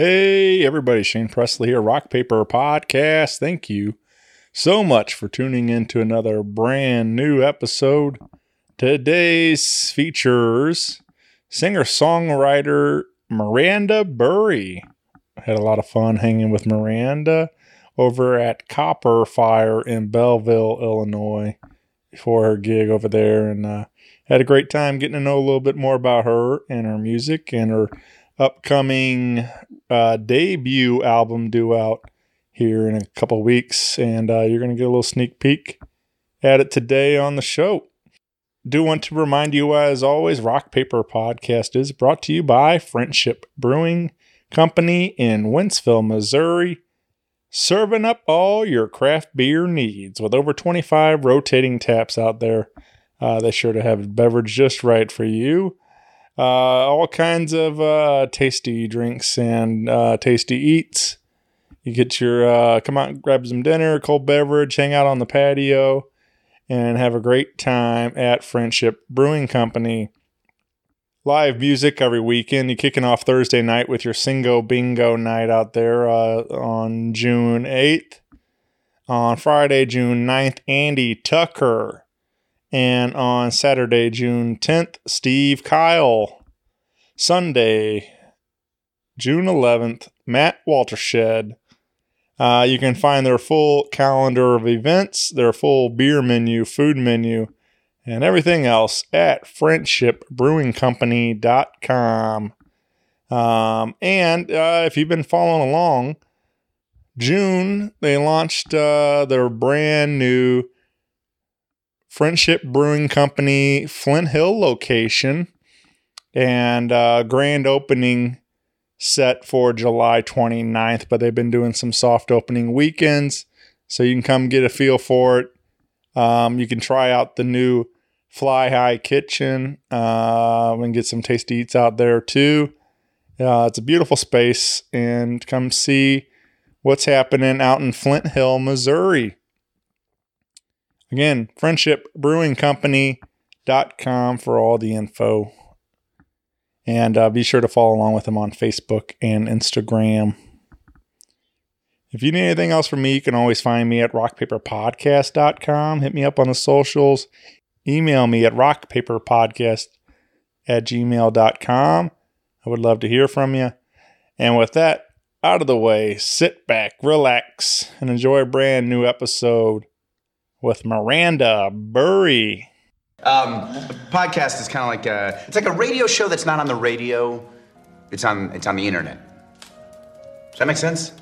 Hey, everybody, Shane Presley here, Rock Paper Podcast. Thank you so much for tuning in to another brand new episode. Today's features singer songwriter Miranda Bury. Had a lot of fun hanging with Miranda over at Copper Fire in Belleville, Illinois, before her gig over there, and uh, had a great time getting to know a little bit more about her and her music and her upcoming uh, debut album due out here in a couple weeks, and uh, you're going to get a little sneak peek at it today on the show. Do want to remind you, as always, Rock Paper Podcast is brought to you by Friendship Brewing Company in Wentzville, Missouri, serving up all your craft beer needs with over 25 rotating taps out there. Uh, they're sure to have a beverage just right for you. Uh, all kinds of uh, tasty drinks and uh, tasty eats. You get your come out, grab some dinner, cold beverage, hang out on the patio, and have a great time at Friendship Brewing Company. Live music every weekend. You're kicking off Thursday night with your Singo Bingo night out there uh, on June 8th. On Friday, June 9th, Andy Tucker. And on Saturday, June 10th, Steve Kyle. Sunday, June 11th, Matt Waltershed. Uh, you can find their full calendar of events, their full beer menu, food menu, and everything else at friendshipbrewingcompany.com. Um, and uh, if you've been following along, June, they launched uh, their brand new Friendship Brewing Company Flint Hill location and uh, grand opening set for July 29th, but they've been doing some soft opening weekends. So you can come get a feel for it. Um, you can try out the new Fly High Kitchen uh, and get some tasty eats out there too. Uh, it's a beautiful space, and come see what's happening out in Flint Hill, Missouri. Again, friendshipbrewingcompany.com for all the info. And uh, be sure to follow along with them on Facebook and Instagram. If you need anything else from me, you can always find me at rockpaperpodcast.com. Hit me up on the socials. Email me at rockpaperpodcast at gmail.com. I would love to hear from you. And with that out of the way, sit back, relax, and enjoy a brand new episode with Miranda Bury. Um, podcast is kind of like a, it's like a radio show that's not on the radio. It's on, it's on the internet. Does that make sense?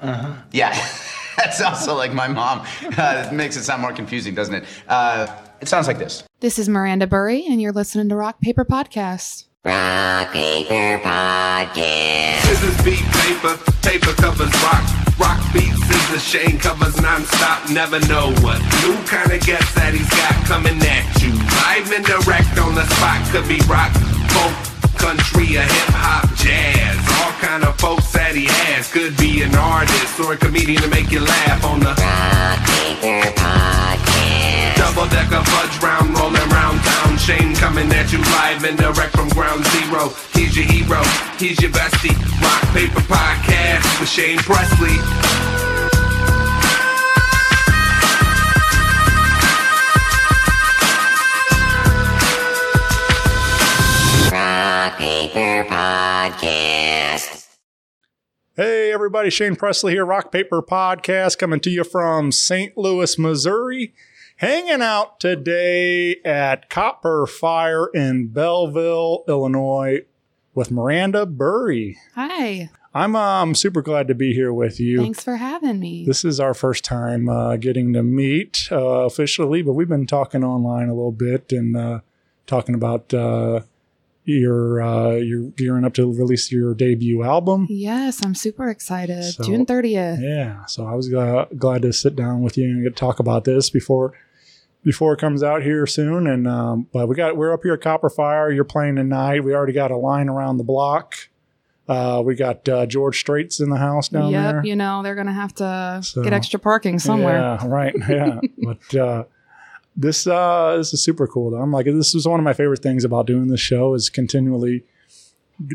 Uh huh. Yeah, that's also like my mom. Uh, it makes it sound more confusing, doesn't it? Uh, it sounds like this. This is Miranda Bury, and you're listening to Rock Paper Podcast. Rock Paper Podcast. Is beat paper, paper covers rock. Rock beats is a shame covers non-stop. Never know what new kind of guest that he's got coming at you. Live and direct on the spot could be rock, folk, country, or hip hop, jazz. All kind of folks that he has. Could be an artist or a comedian to make you laugh on the Rock Paper Podcast. double decker fudge round, rolling round town. Shane coming at you live and direct from ground zero. He's your hero, he's your bestie. Rock Paper Podcast with Shane Presley. Rock Paper Podcast. Hey, everybody, Shane Presley here, Rock Paper Podcast, coming to you from St. Louis, Missouri. Hanging out today at Copper Fire in Belleville, Illinois, with Miranda Bury. Hi. I'm um, super glad to be here with you. Thanks for having me. This is our first time uh, getting to meet uh, officially, but we've been talking online a little bit and uh, talking about uh, your uh, you're gearing up to release your debut album. yes, I'm super excited. So- June 30th. Yeah, so I was uh, glad to sit down with you and get to talk about this before before it comes out here soon. And um, but we got we're up here at Copper Fire. You're playing tonight. We already got a line around the block. Uh, we got uh, George Straits in the house down yep, there. you know, they're going to have to So- get extra parking somewhere. Yeah, right. Yeah, but uh, this uh, this is super cool. Though. I'm like, this is one of my favorite things about doing this show is continually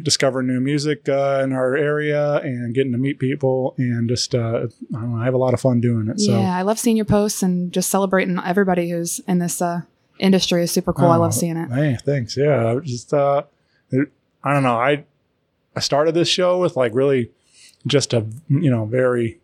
discovering new music uh, in our area and getting to meet people and just uh, I don't know, I have a lot of fun doing it. So Yeah, I love seeing your posts and just celebrating everybody who's in this uh, industry is super cool. I Oh, love seeing it. Hey, thanks. Yeah, I just uh, I don't know. I I started this show with like really just a you know very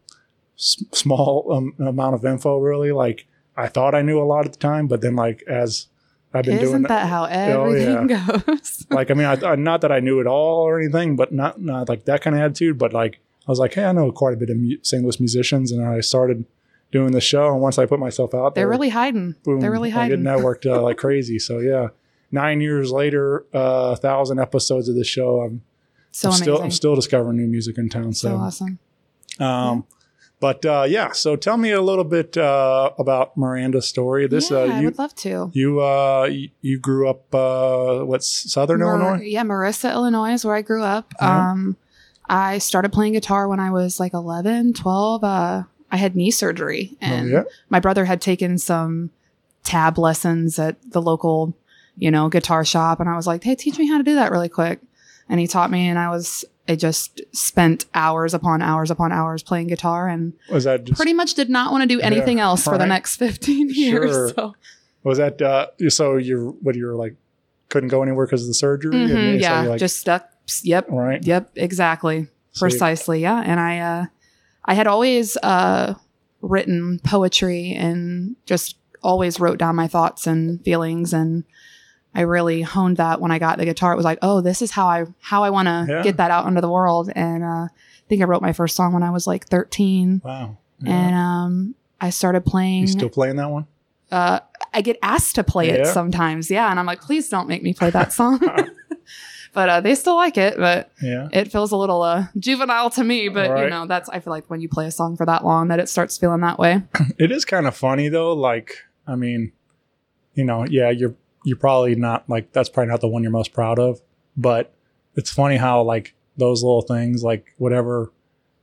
s- small um, amount of info. Really, like I thought I knew a lot at the time, but then like as I've been doing Isn't that how everything goes? like I mean, I, I not that I knew it all or anything, but not not like that kind of attitude. But like I was like, hey, I know quite a bit of mu- St. Louis musicians, and I started doing the show. And once I put myself out there, They're really hiding. boom, They're really I get hiding. networked uh, like crazy. So yeah, nine years later, uh, a thousand episodes of the show. I'm, So I'm still I'm still discovering new music in town. so So, awesome. um, but uh, yeah. So tell me a little bit uh, about Miranda's story. This yeah, uh, I you would love to. you uh, you, grew up uh, what's Southern Mar- Illinois? Yeah, Marissa, Illinois is where I grew up. Um, I started playing guitar when I was like 11, 12. Uh, I had knee surgery and Oh, yeah. my brother had taken some tab lessons at the local, you know, guitar shop. And I was like, Hey, teach me how to do that really quick. And he taught me and I was, I just spent hours upon hours upon hours playing guitar and Was that just, pretty much did not want to do anything Yeah, else for the next 15 years. Sure. So was that uh, so you what you were like couldn't go anywhere because of the surgery? Mhm, And so yeah, you're like, just stuck. Yep. right. Yep, exactly. So Precisely. Yeah. And I uh I had always uh written poetry and just always wrote down my thoughts and feelings and I really honed that when I got the guitar. It was like, oh, this is how I how I want to Yeah. get that out into the world. And uh, I think I wrote my first song when I was like 13, Wow. and um, I started playing. you still playing that one? uh, I get asked to play it sometimes, yeah, and I'm like, please don't make me play that song. but uh, they still like it, but Yeah. it feels a little uh, juvenile to me. But you know, that's I feel like when you play a song for that long, that it starts feeling that way. It is kind of funny though. Like, I mean, you know, yeah, you're you're probably not like that's probably not the one you're most proud of, but it's funny how like those little things, like whatever,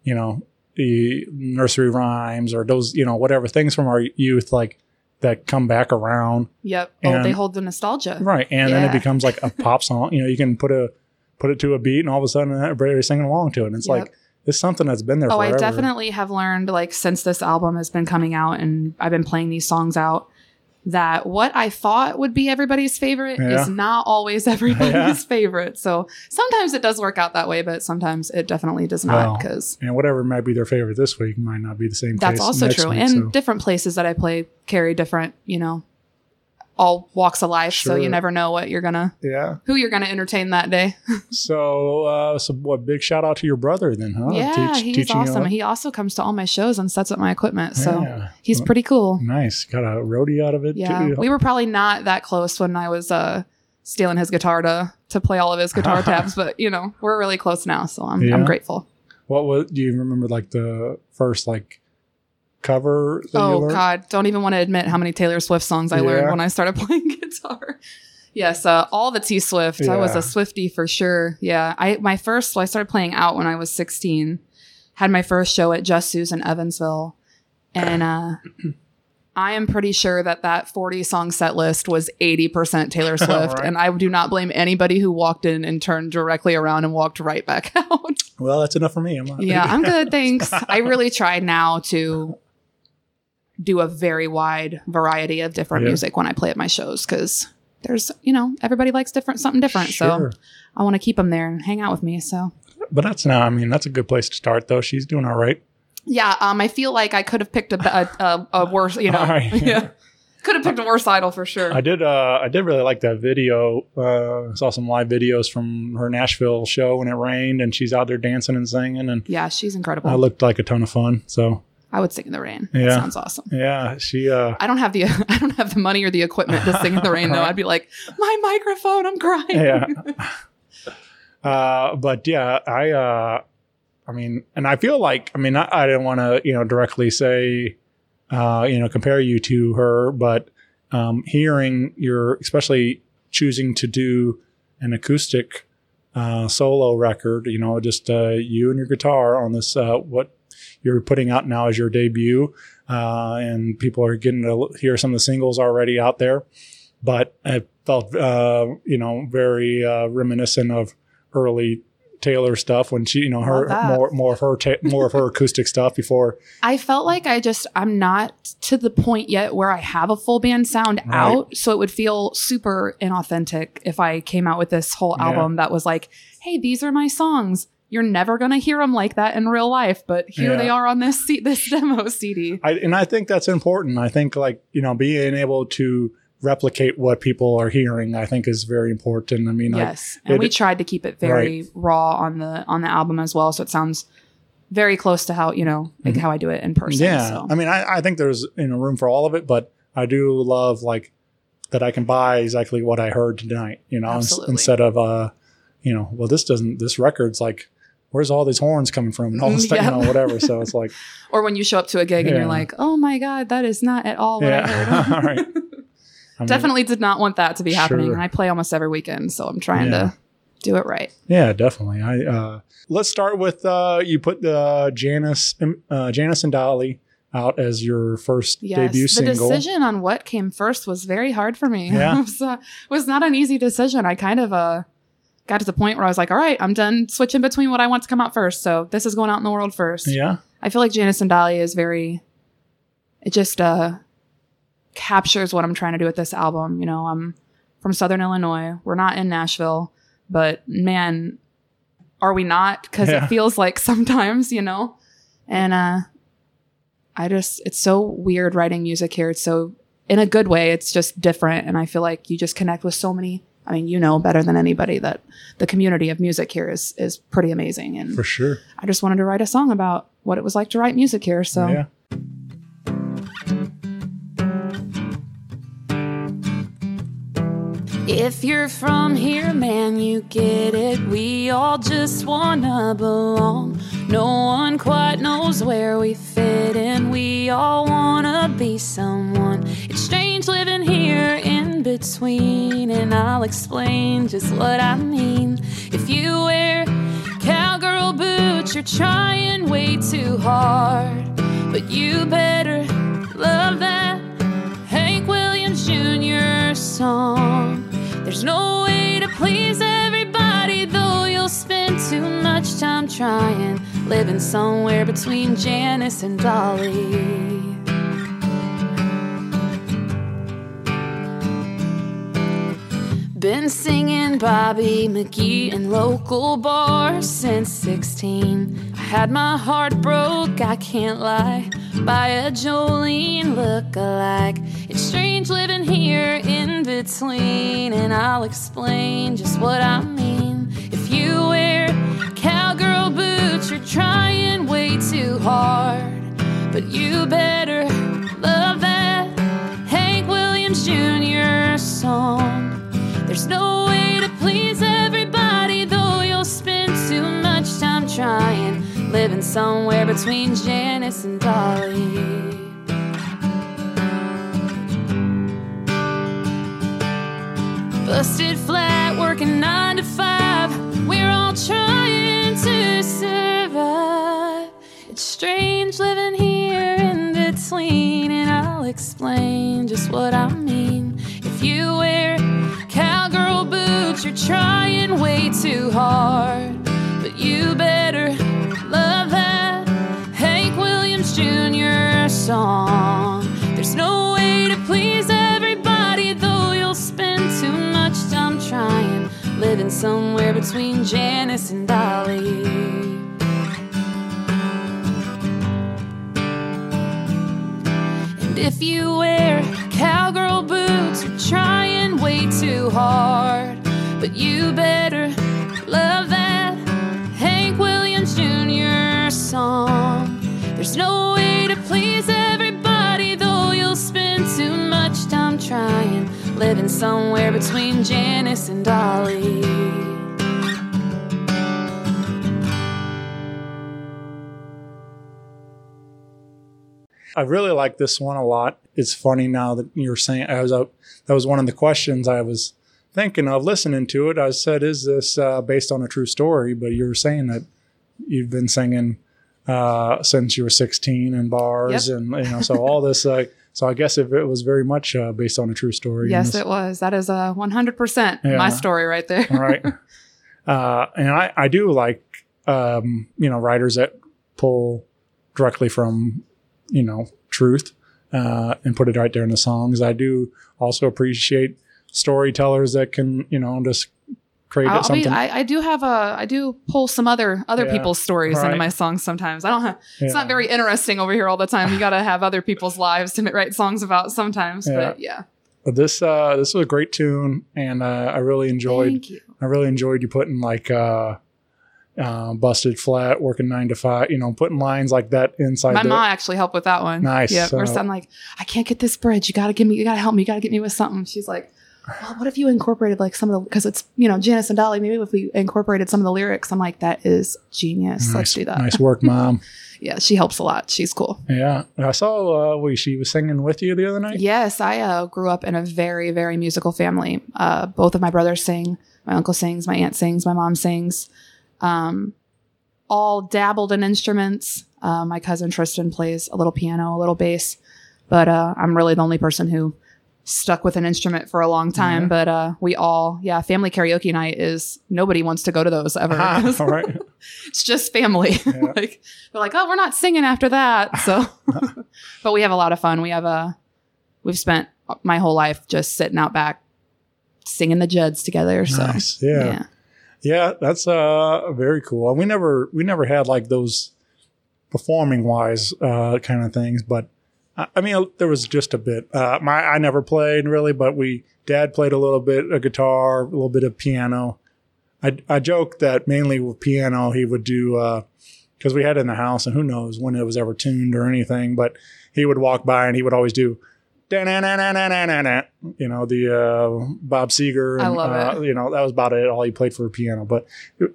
you know, the nursery rhymes or those, you know, whatever things from our youth, like that come back around, Yep. oh, they hold the nostalgia. right? And then it becomes like a pop song. You know, you can put a put it to a beat, and all of a sudden everybody's singing along to it. And it's Yep. like it's something that's been there. Oh, I definitely have learned like since this album has been coming out and I've been playing these songs out that what I thought would be everybody's favorite Yeah. is not always everybody's Yeah. favorite. So sometimes it does work out that way, but sometimes it definitely does not because and whatever might be their favorite this week might not be the same. that's case also true. week, and so. different places that I play carry different, you know, all walks of life. So you never know what you're gonna yeah. who you're gonna entertain that day. So, uh, so what? Big shout out to your brother then, huh? yeah, Teach- he's teaching awesome. He also comes to all my shows and sets up my equipment. So Yeah. he's pretty cool. nice. Got a roadie out of it Yeah, too. we were probably not that close when I was uh, stealing his guitar to to play all of his guitar tabs, but you know we're really close now, so I'm Yeah. I'm grateful. What was? Do you remember like the first like cover? Oh? God, don't even want to admit how many Taylor Swift songs I Yeah. learned when I started playing guitar. Yes, uh, all the T Swift. I was a Swifty for sure. Yeah, I my first. So I started playing out when I was 16. Had my first show at Just Sue's in Evansville, and uh, I am pretty sure that that 40 song set list was 80% Taylor Swift, Right. and I do not blame anybody who walked in and turned directly around and walked right back out. Well, that's enough for me. I'm not, yeah, I'm good. Thanks. I really tried now to do a very wide variety of different Yeah. music when I play at my shows because there's, you know, everybody likes different, something different. Sure. So I want to keep them there and hang out with me. So But that's now. I mean, that's a good place to start, though. She's doing all right. yeah, um, I feel like I could have picked a, a, a, a worse, you know, right. yeah, could have picked a worse idol for sure. I did. Uh, I did really like that video. Uh, I saw some live videos from her Nashville show when it rained, and she's out there dancing and singing, and yeah, she's incredible. I looked like a ton of fun. So I would sing in the rain. Yeah. That sounds awesome. yeah, she. Uh, I don't have the I don't have the money or the equipment to sing in the rain though. I'd be like, my microphone, I'm crying. yeah. uh, but yeah, I. Uh, I mean, and I feel like I mean I, I didn't want to you know directly say, uh, you know, compare you to her, but um, hearing your, especially choosing to do an acoustic uh, solo record, you know, just uh, you and your guitar on this, uh, what you're putting out now as your debut, uh, and people are getting to hear some of the singles already out there. But it felt, uh, you know, very uh, reminiscent of early Taylor stuff when she, you know, her more more of her ta- more of her acoustic stuff before. I felt like I just I'm not to the point yet where I have a full band sound Right. out, so it would feel super inauthentic if I came out with this whole Yeah. album that was like, "Hey, these are my songs." You're never gonna hear them like that in real life, but here Yeah. they are on this C- this demo CD. I, and I think that's important. I think like you know being able to replicate what people are hearing, I think is very important. I mean, I- Yes, and it- we tried to keep it very raw on the on the album as well, so it sounds very close to how you know like how I do it in person. Mm-hmm. yeah. so. I mean, I, I think there's you know room for all of it, but I do love like that I can buy exactly what I heard tonight. You know, ins- instead of uh, you know, well, this doesn't. This record's like. Where's all these horns coming from and all this stuff, Yeah. you know, whatever. So it's like, or when you show up to a gig and you're like, "Oh my god, that is not at all what I heard." yeah, all right. I mean, Definitely did not want that to be happening. Sure. And I play almost every weekend, so I'm trying Yeah. to do it right. Yeah, definitely. I uh, let's start with uh, you put the Janis uh, Janis and Dolly out as your first Yes, debut the single. The decision on what came first was very hard for me. Yeah. it was, uh, was not an easy decision. I kind of uh, got to the point where I was like, "All right, I'm done switching between what I want to come out first. So this is going out in the world first. Yeah, I feel like Janis and Dolly is very. It just uh, captures what I'm trying to do with this album. You know, I'm from Southern Illinois. We're not in Nashville, but man, are we not? Because Yeah. it feels like sometimes, you know. And uh, I just, it's so weird writing music here. It's so, in a good way, it's just different, and I feel like you just connect with so many. I mean, you know better than anybody that the community of music here is is pretty amazing, and for sure. I just wanted to write a song about what it was like to write music here. So Yeah, if you're from here, man, you get it. We all just wanna belong. No one quite knows where we fit in. We all wanna be someone. It's strange living here between, and I'll explain just what I mean. If you wear cowgirl boots, you're trying way too hard. But you better love that Hank Williams Jr. song. There's no way to please everybody, though you'll spend too much time trying, living somewhere between Janis and Dolly. Been singing Bobby McGee in local bars since 16. I had my heart broke, I can't lie, by a Jolene look-alike. It's strange living here in between, and I'll explain just what I mean. If you wear cowgirl boots, you're trying way too hard, but you better love that Hank Williams Jr. song. There's no way to please everybody, though you'll spend too much time trying, living somewhere between Janis and Dolly. Busted flat, working nine to five. We're all trying to survive. It's strange living here in between, and I'll explain just what I mean. If you wear you're trying way too hard. But you better love that Hank Williams Jr. song. There's no way to please everybody, though you'll spend too much time trying, living somewhere between Janis and Dolly. And if you wear cowgirl boots, you're trying way too hard. But you better love that Hank Williams Jr. song. There's no way to please everybody, though you'll spend too much time trying, living somewhere between Janis and Dolly. I really like this one a lot. It's funny now that you're saying I was out. That was one of the questions I was thinking of listening to it. I said, "Is this uh, based on a true story?" But you're saying that you've been singing uh, since you were 16 in bars, Yep. and you know, so all this. Uh, so I guess if it was very much uh, based on a true story. Yes, it was. That is a 100% Yeah. my story right there. right. uh, and I, I do like um, you know writers that pull directly from you know truth uh, and put it right there in the songs. I do also appreciate storytellers that can you know just create I'll be, something. I, I do have a I do pull some other other Yeah. people's stories into my songs sometimes. I don't have it's not very interesting over here all the time. You got to have other people's lives to write songs about sometimes. Yeah. But yeah, But this uh, this was a great tune, and uh, I really enjoyed. I really enjoyed you putting like uh, uh, busted flat, working nine to five. You know, putting lines like that inside. My the, mom actually helped with that one. Nice. Yeah. Or Uh, I'm like, I can't get this bridge. You got to give me. You got to help me. You got to get me with something. She's like, well, what if you incorporated like some of the because it's you know Janis and Dolly. Maybe if we incorporated some of the lyrics. I'm like, that is genius. Let's do that. Nice work, mom. Yeah, she helps a lot. She's cool. yeah, I saw. Uh, we she was singing with you the other night. Yes, I uh, grew up in a very, very musical family. Uh, both of my brothers sing. My uncle sings. My aunt sings. My mom sings. Um, all dabbled in instruments. Uh, my cousin Tristan plays a little piano, a little bass, but uh, I'm really the only person who stuck with an instrument for a long time. Yeah. But uh, we all, yeah, family karaoke night is nobody wants to go to those ever. all right. it's just family. like they're like, oh, we're not singing after that. So, but we have a lot of fun. We have a, we've spent my whole life just sitting out back, singing the Judds together. So, Nice. Yeah. Yeah, that's uh very cool. We never we never had like those performing wise uh kind of things, but I, mean there was just a bit. Uh my I never played really, but we dad played a little bit of guitar, a little bit of piano. I I joke that mainly with piano he would do uh because we had it in the house and who knows when it was ever tuned or anything, but he would walk by and he would always do you know, the uh, Bob Seger. I love uh, it. You know, that was about it. All he played for piano. But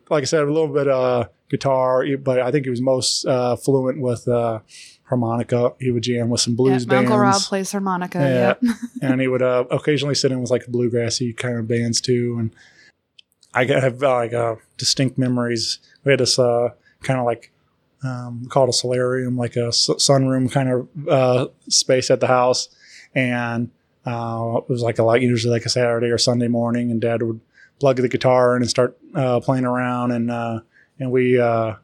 like I said, a little bit uh, guitar, but I think he was most uh, fluent with uh, harmonica. He would jam with some Yeah, blues my Uncle Rob plays harmonica. Yeah. Yep. and he would uh, occasionally sit in with like bluegrassy kind of bands too. And I have uh, like uh, distinct memories. We had this uh, kind of like um, called a solarium, like a sunroom kind of uh, space at the house, and uh, it was like a like usually like a Saturday or Sunday morning, and Dad would plug the guitar in and start uh, playing around, and uh, and we uh,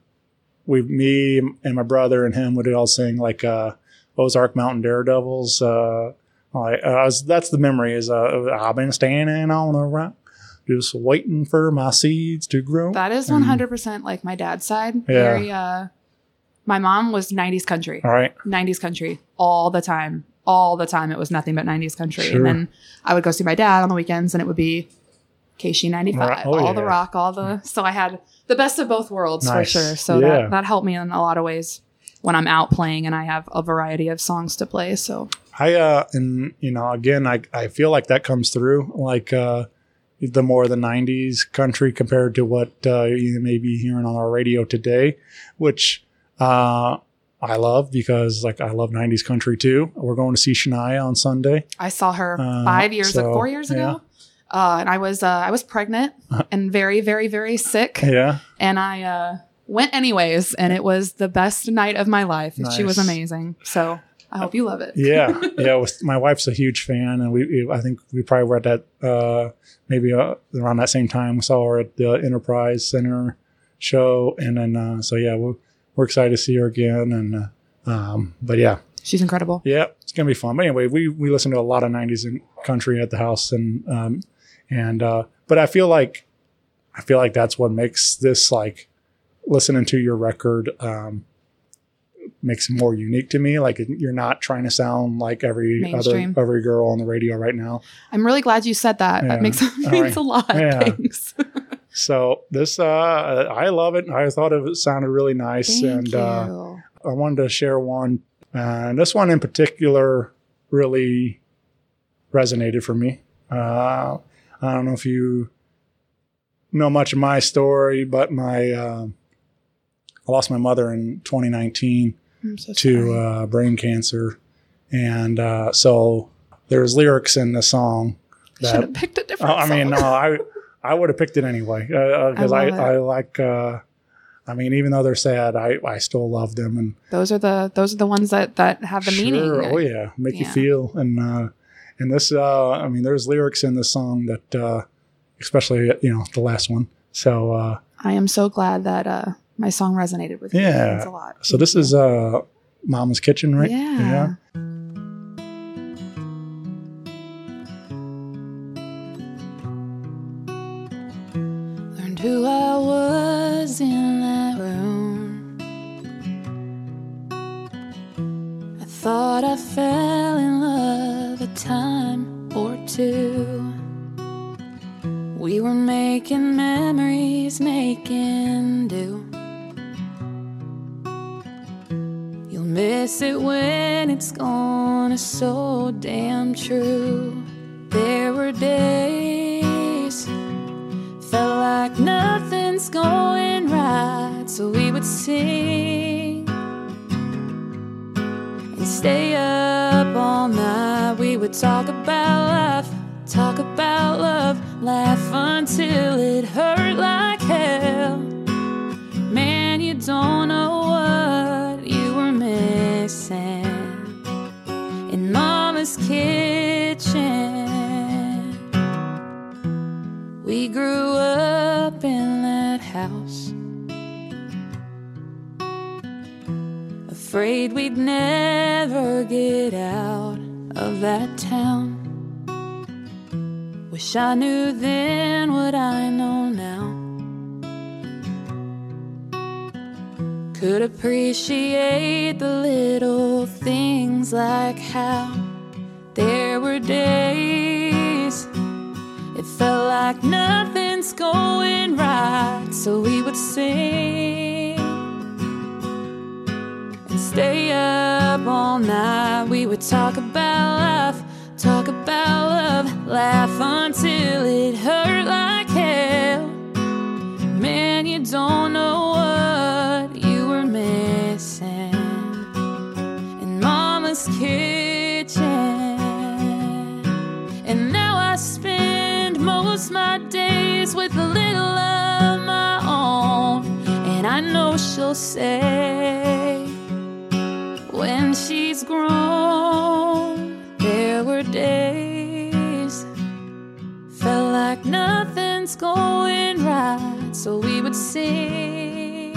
we me and my brother and him would all sing like uh, Ozark Mountain Daredevils. Uh, I, I was, that's the memory is uh, I've been standing on a rock, just waiting for my seeds to grow. That is 100% like my dad's side. Yeah. Very, uh, my mom was 90s country. all right. 90s country all the time. All the time. It was nothing but 90s country. Sure. And then I would go see my dad on the weekends and it would be KSHE 95, Right. Oh, all the rock, all the. So I had the best of both worlds Nice. for sure. So Yeah. that, that helped me in a lot of ways when I'm out playing and I have a variety of songs to play. So I uh and you know again I I feel like that comes through like uh the more the 90s country compared to what uh, you may be hearing on our radio today which uh I love because like I love 90s country too. We're going to see Shania on Sunday. I saw her Uh, five years, so, four years yeah. ago. Uh, and I was, uh, I was pregnant and very, very, very sick. Yeah. and I uh, went anyways, and it was the best night of my life. She was amazing. So I hope you love it. yeah, yeah. With, my wife's a huge fan, and we, I think we probably were at that uh, maybe uh, around that same time. We saw her at the Enterprise Center show, and then uh, so yeah, we're, we're excited to see her again. And uh, um, but yeah, She's incredible. yeah, it's gonna be fun. But anyway, we we listen to a lot of '90s and country at the house, and um, and uh, but I feel like I feel like that's what makes this like listening to your record um, makes it more unique to me. Like you're not trying to sound like every Mainstream. other every girl on the radio right now. I'm really glad you said that. Yeah. That makes means right. a lot. Yeah. Thanks. So this uh, I love it. I thought it sounded really nice, Thank and uh, I wanted to share one. And this one in particular really resonated for me. Uh, I don't know if you know much of my story, but my uh, I lost my mother in 2019 so to uh, brain cancer, and uh, so there's lyrics in the song That, Should have picked a different. Oh, I mean, no. I I would have picked it anyway because I I, I, like. Uh, I mean, even though they're sad, I, I still love them and those are the those are the ones that that have the meaning. Oh yeah, make you feel and uh, and this. Uh, I mean, there's lyrics in this song that, uh, especially you know the last one. So uh, I am so glad that uh, my song resonated with you. Yeah. It's a lot. so this is uh, Mama's Kitchen, right? Yeah. Learned night. We would talk about life, talk about love, laugh until it hurt like hell. Man, you don't know what you were missing in Mama's kitchen. And now I spend most my days with a little of my own. And I know she'll say, grown, there were days felt like nothing's going right, so we would sing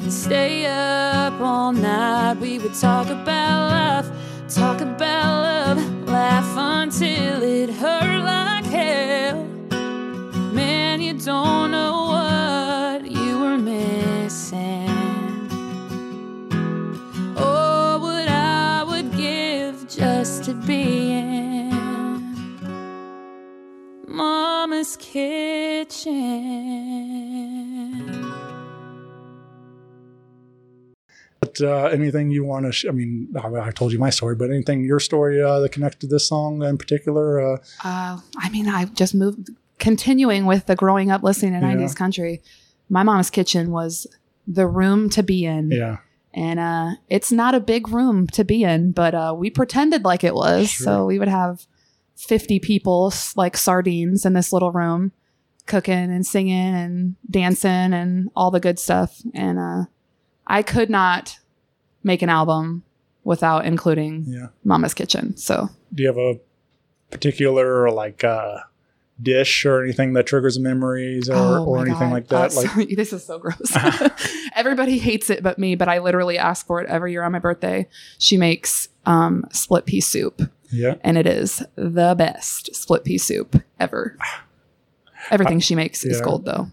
and stay up all night. We would talk about life, talk about love, laugh until it hurt like hell. Man, you don't know what you were missing. Be in Mama's kitchen. But uh, anything you want to? Sh- I mean, I, I told you my story, but anything your story uh, that connected to this song in particular? Uh, Uh, I mean, I just moved, continuing with the growing up listening to Yeah. 90s country. My mom's kitchen was the room to be in. yeah, And uh, it's not a big room to be in, but uh, we pretended like it was. Sure. So we would have 50 people like sardines in this little room cooking and singing and dancing and all the good stuff. And uh, I could not make an album without including yeah. Mama's Kitchen. So Do you have a particular like uh, dish or anything that triggers memories or, Oh or my anything God. like that? Uh, like, sorry, this is so gross. Everybody hates it but me, but I literally ask for it every year on my birthday. She makes um, split pea soup, yeah, and it is the best split pea soup ever. Everything she makes is gold, though.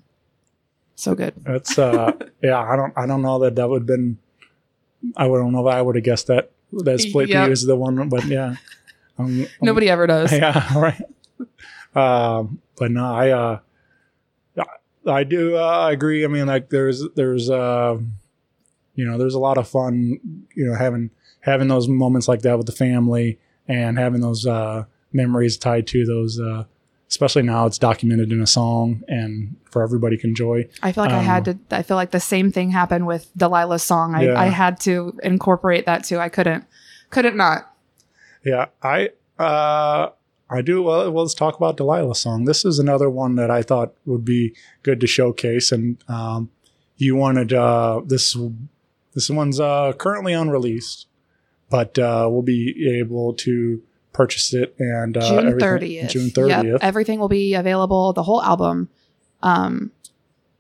So good. that's uh, yeah. I don't, I don't know that that would have been. I don't know if I would have guessed that that split Yep. pea is the one, but yeah. Um, um, Nobody ever does. yeah, right. Um, but no, I uh, I do uh, agree. I mean, like there's there's uh, you know there's a lot of fun, you know, having having those moments like that with the family and having those uh, memories tied to those. Uh, especially now, it's documented in a song and for everybody to enjoy. I feel like I had to. I feel like the same thing happened with Delilah's song. I, Yeah. I had to incorporate that too. I couldn't, couldn't not. Yeah, I uh I do well, let's talk about Delilah's song. This is another one that I thought would be good to showcase and um you wanted uh this this one's uh currently unreleased, but uh we'll be able to purchase it and uh, June thirtieth. June thirtieth. Everything will be available. The whole album, um,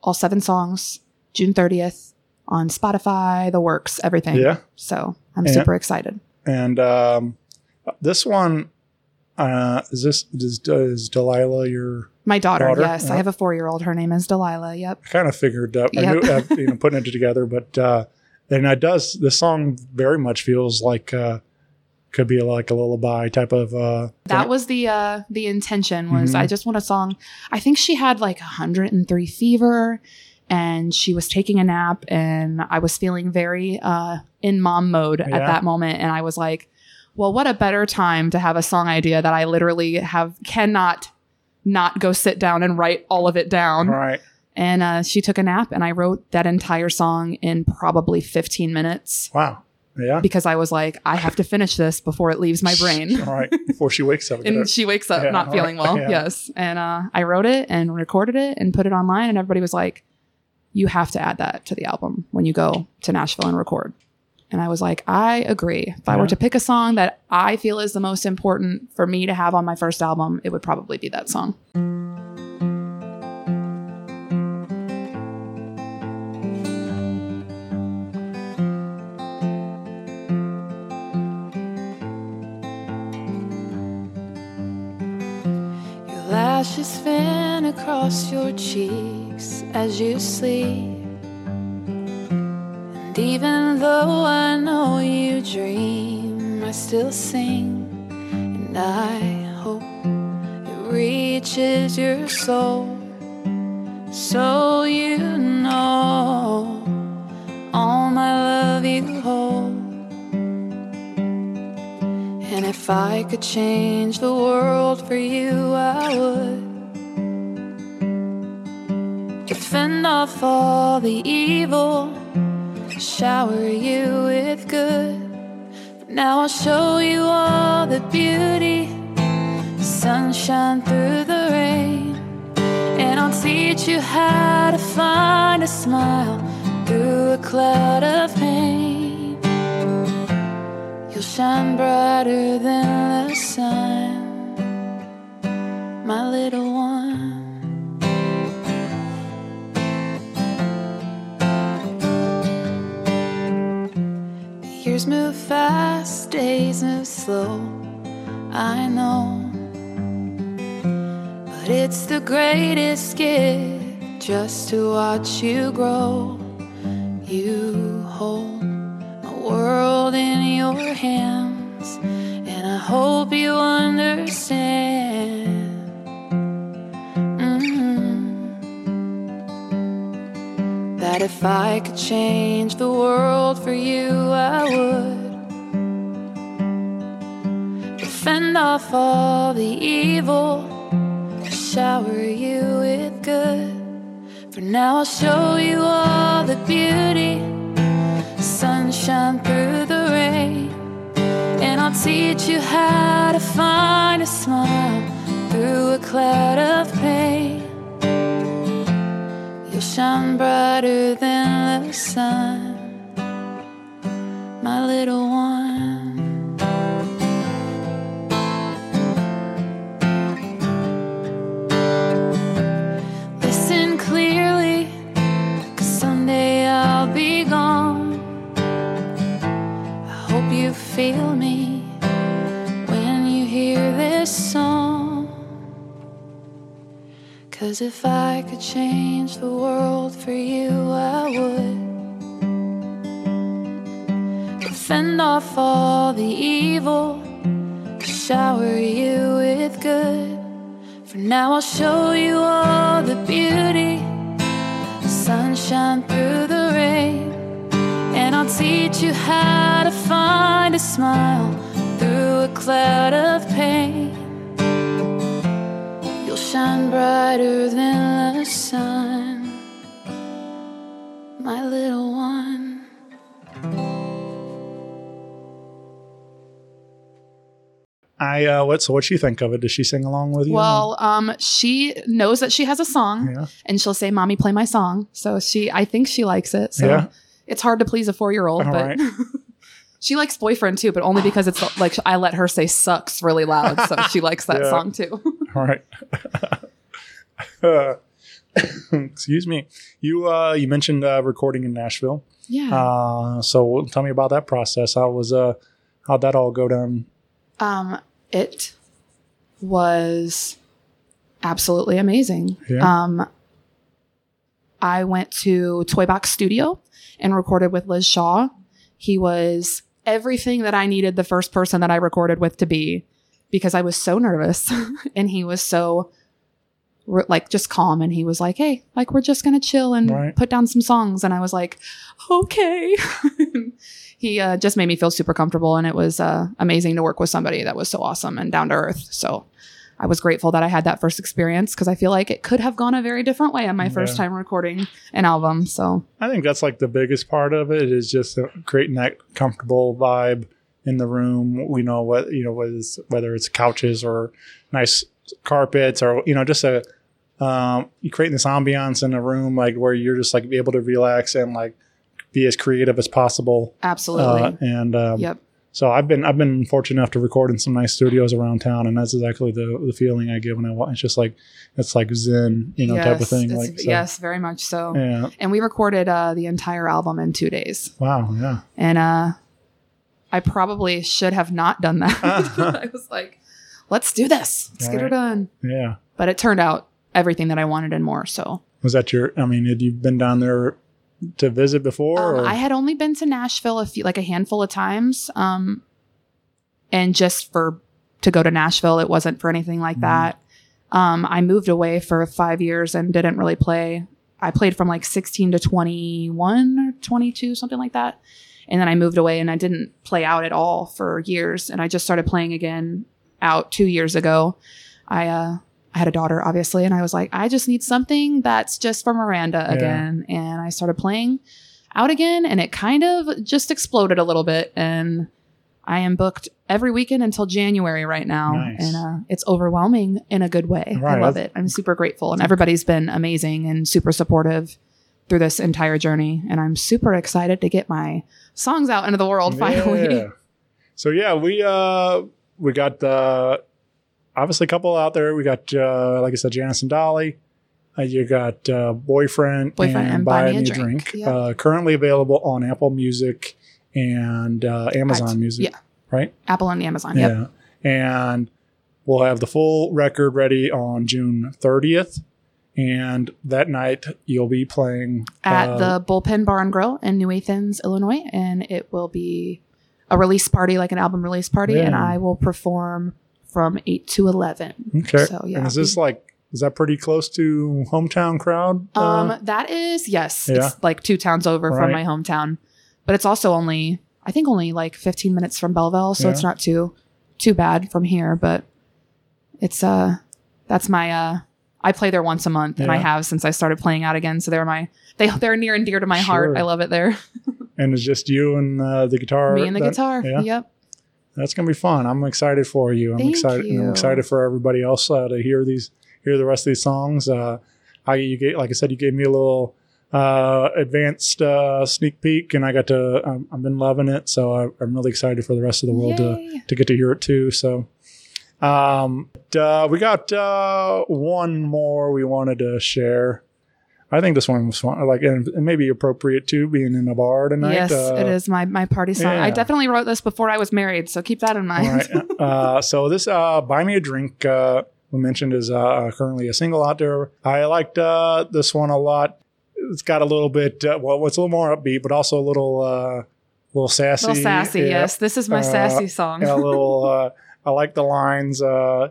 all seven songs. June thirtieth on Spotify, the works, everything. Yeah. So I'm Yeah. super excited. And um, this one uh, is this is, is Delilah your? My daughter, Daughter, yes, I have a four year old. Her name is Delilah. Yep. I kind of figured uh, I knew uh, you know putting it together, but uh, and it does. This song very much feels like uh, could be like a lullaby type of. Uh, That thing. was the uh the intention was Mhm. I just want a song. I think she had like 103 fever and she was taking a nap and I was feeling very uh in mom mode Yeah. at that moment and I was like, well, what a better time to have a song idea that I literally have cannot not go sit down and write all of it down. right. And uh, she took a nap and I wrote that entire song in probably 15 minutes Wow. Yeah. because I was like, I have to finish this before it leaves my brain. All right. Before she wakes up. and she wakes up Yeah, not feeling right, well. yeah. Yes. And uh, I wrote it and recorded it and put it online, and everybody was like, "You have to add that to the album when you go to Nashville and record." And I was like, "I agree. If I were to pick a song that I feel is the most important for me to have on my first album, it would probably be that song." Your lashes fan across your cheeks as you sleep. And even though I know you dream, I still sing. And I hope it reaches your soul. So you know all my love you hold. And if I could change the world for you, I would. Defend off all the evil, shower you with good. Now I'll show you all the beauty, sunshine through the rain. And I'll teach you how to find a smile through a cloud of pain. You'll shine brighter than the sun, my little fast, days move slow. I know, but it's the greatest gift just to watch you grow. You hold my world in your hands, and I hope you understand. Mhm. That if I could change the world for you, I would. Defend off all the evil, shower you with good. For now, I'll show you all the beauty, sunshine through the rain. And I'll teach you how to find a smile through a cloud of pain. You'll shine brighter than the sun, my little one. Feel me when you hear this song. Cause if I could change the world for you, I would. Defend off all the evil, shower you with good. For now, I'll show you all the beauty, the sunshine through the rain. And I'll teach you how to find a smile through a cloud of pain. You'll shine brighter than the sun, my little one. I uh, what so what you think of it? Does she sing along with you? Well, um, she knows that she has a song, Yeah. and she'll say, "Mommy, play my song." So she, I think she likes it. So Yeah. it's hard to please a four-year-old, but right. She likes boyfriend too, but only because it's like I let her say sucks really loud, so she likes that Yeah. song too. All right. Uh, excuse me. You uh, you mentioned uh, recording in Nashville. yeah. Uh, so tell me about that process. How was uh, how'd that all go down? Um, it was absolutely amazing. Yeah. Um, I went to Toy Box Studio and recorded with Lij Shaw. He was everything that I needed the first person that I recorded with to be because I was so nervous and he was so like just calm and he was like, "Hey, like we're just going to chill and Right. put down some songs." And I was like, "Okay." he uh, just made me feel super comfortable and it was uh, amazing to work with somebody that was so awesome and down to earth. So I was grateful that I had that first experience because I feel like it could have gone a very different way on my first time recording an album. So I think that's like the biggest part of it is just uh, creating that comfortable vibe in the room. We know what you know whether it's, whether it's couches or nice carpets or you know just a um, you creating this ambiance in a room like where you're just like be able to relax and like be as creative as possible. absolutely. Uh, and um, yep. So I've been I've been fortunate enough to record in some nice studios around town, and that's exactly the the feeling I get when I watch. It's just like it's like zen, you know, type of thing. Like so, yes, very much so. yeah, And we recorded uh, the entire album in two days. wow, yeah, And uh, I probably should have not done that. I was like, let's do this. Let's get her Right. done. yeah. But it turned out everything that I wanted and more. So Was that your? I mean, had you been down there to visit before? Um. I had only been to Nashville a few, like a handful of times. Um, and just for to go to Nashville, it wasn't for anything like Mhm. that. Um, I moved away for five years and didn't really play. I played from like 16 to 21 or 22, something like that. And then I moved away and I didn't play out at all for years. And I just started playing again out two years ago. I, uh, I had a daughter, obviously, and I was like, I just need something that's just for Miranda Yeah. again. And I started playing out again, and it kind of just exploded a little bit. And I am booked every weekend until January right now, Nice. and uh, it's overwhelming in a good way. Right, I love that's- it. I'm super grateful, and everybody's been amazing and super supportive through this entire journey. And I'm super excited to get my songs out into the world finally. So yeah, we uh we got uh obviously a couple out there. We got uh like I said, Janis and Dolly. Uh, you got uh, boyfriend, Boyfriend and Buy Me a Drink. Yeah. Uh, currently available on Apple Music and uh, Amazon. Music. Yeah. Right. Apple and Amazon. Yep. Yeah. And we'll have the full record ready on June 30th. And that night you'll be playing At uh, the Bullpen Bar and Grill in New Athens, Illinois, and it will be a release party, like an album release party, and I will perform from eight to eleven. Okay. So yeah. And is this like is that pretty close to hometown crowd? Uh, Um, that is yes, Yeah. it's like two towns over Right. from my hometown, but it's also only I think only like 15 minutes from Belleville, so it's not too too bad from here. But it's uh that's my uh I play there once a month, and I have since I started playing out again. So they're my they they're near and dear to my heart. I love it there. and it's just you and uh, the guitar. Me and the that- guitar. Yeah. Yep. That's gonna be fun. I'm excited for you. I'm Thank excited. you. I'm excited for everybody else uh, to hear these, hear the rest of these songs. Uh, I you gave, like I said, you gave me a little uh, advanced uh, sneak peek, and I got to. Um, I've been loving it, so I, I'm really excited for the rest of the world to Yay. to get to hear it too. So, um, uh, we got uh, one more we wanted to share. I think this one was fun. Like, and it may be appropriate too, being in a bar tonight. Yes, Uh, it is my my party song. I definitely wrote this before I was married, so keep that in mind. Right. Uh, so this uh, "Buy Me a Drink" uh, we mentioned is uh, currently a single out there. I liked uh, this one a lot. It's got a little bit uh, well, it's a little more upbeat, but also a little uh, little sassy. little sassy, Yeah. yes. This is my Uh, sassy song. A little. Uh, I like the lines. Uh,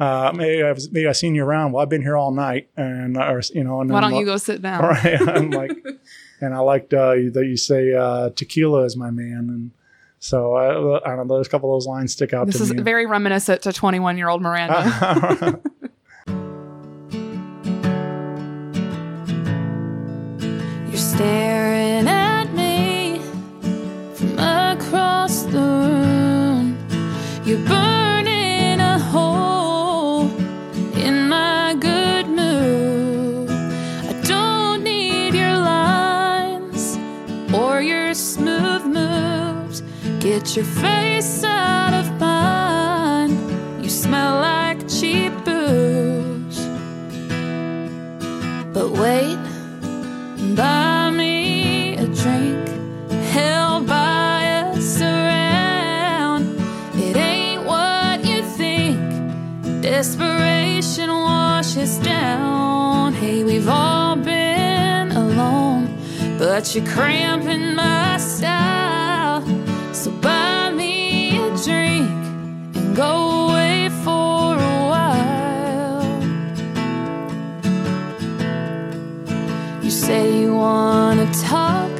uh, maybe I've maybe I've seen you around. Well, I've been here all night, and or you know, and Why then, don't you go sit down? Right, I'm like, and I liked uh, that you say uh, tequila is my man, and so I, I don't know. There's a couple of those lines stick out This to is me. very reminiscent to 21 year old Miranda. You're staring Get your face out of mine. You smell like cheap booze. But wait, buy me a drink. Held by us around. It ain't what you think. Desperation washes down. Hey, we've all been alone, but you're cramping my style. Drink and go away for a while. You say you wanna talk,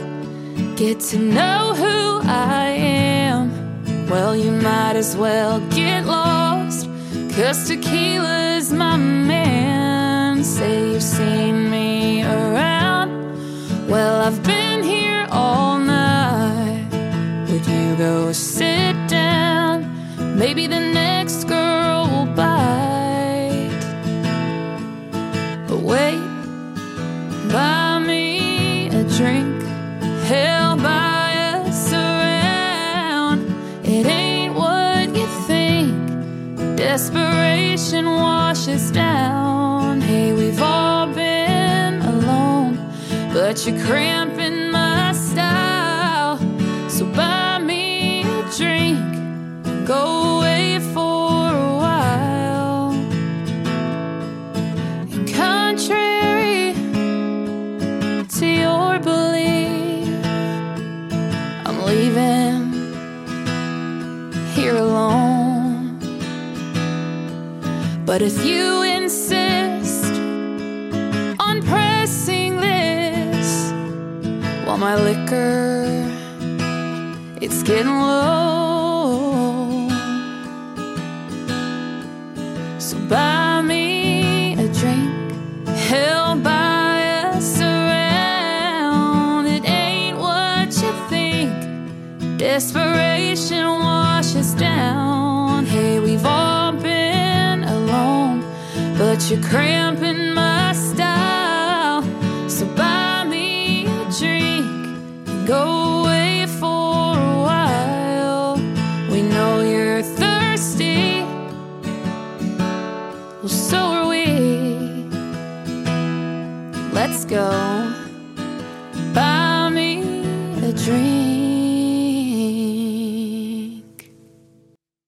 get to know who I am. Well, you might as well get lost, cause tequila's my man. Say you've seen me around. Well, I've been here all night. Would you go but you're cramping my style. So buy me a drink, go away for a while. And contrary to your belief, I'm leaving here alone. But if you my liquor it's getting low, so buy me a drink, held buy us around. It ain't what you think. Desperation washes down. Hey, we've all been alone, but you're cramping go. Buy me a drink.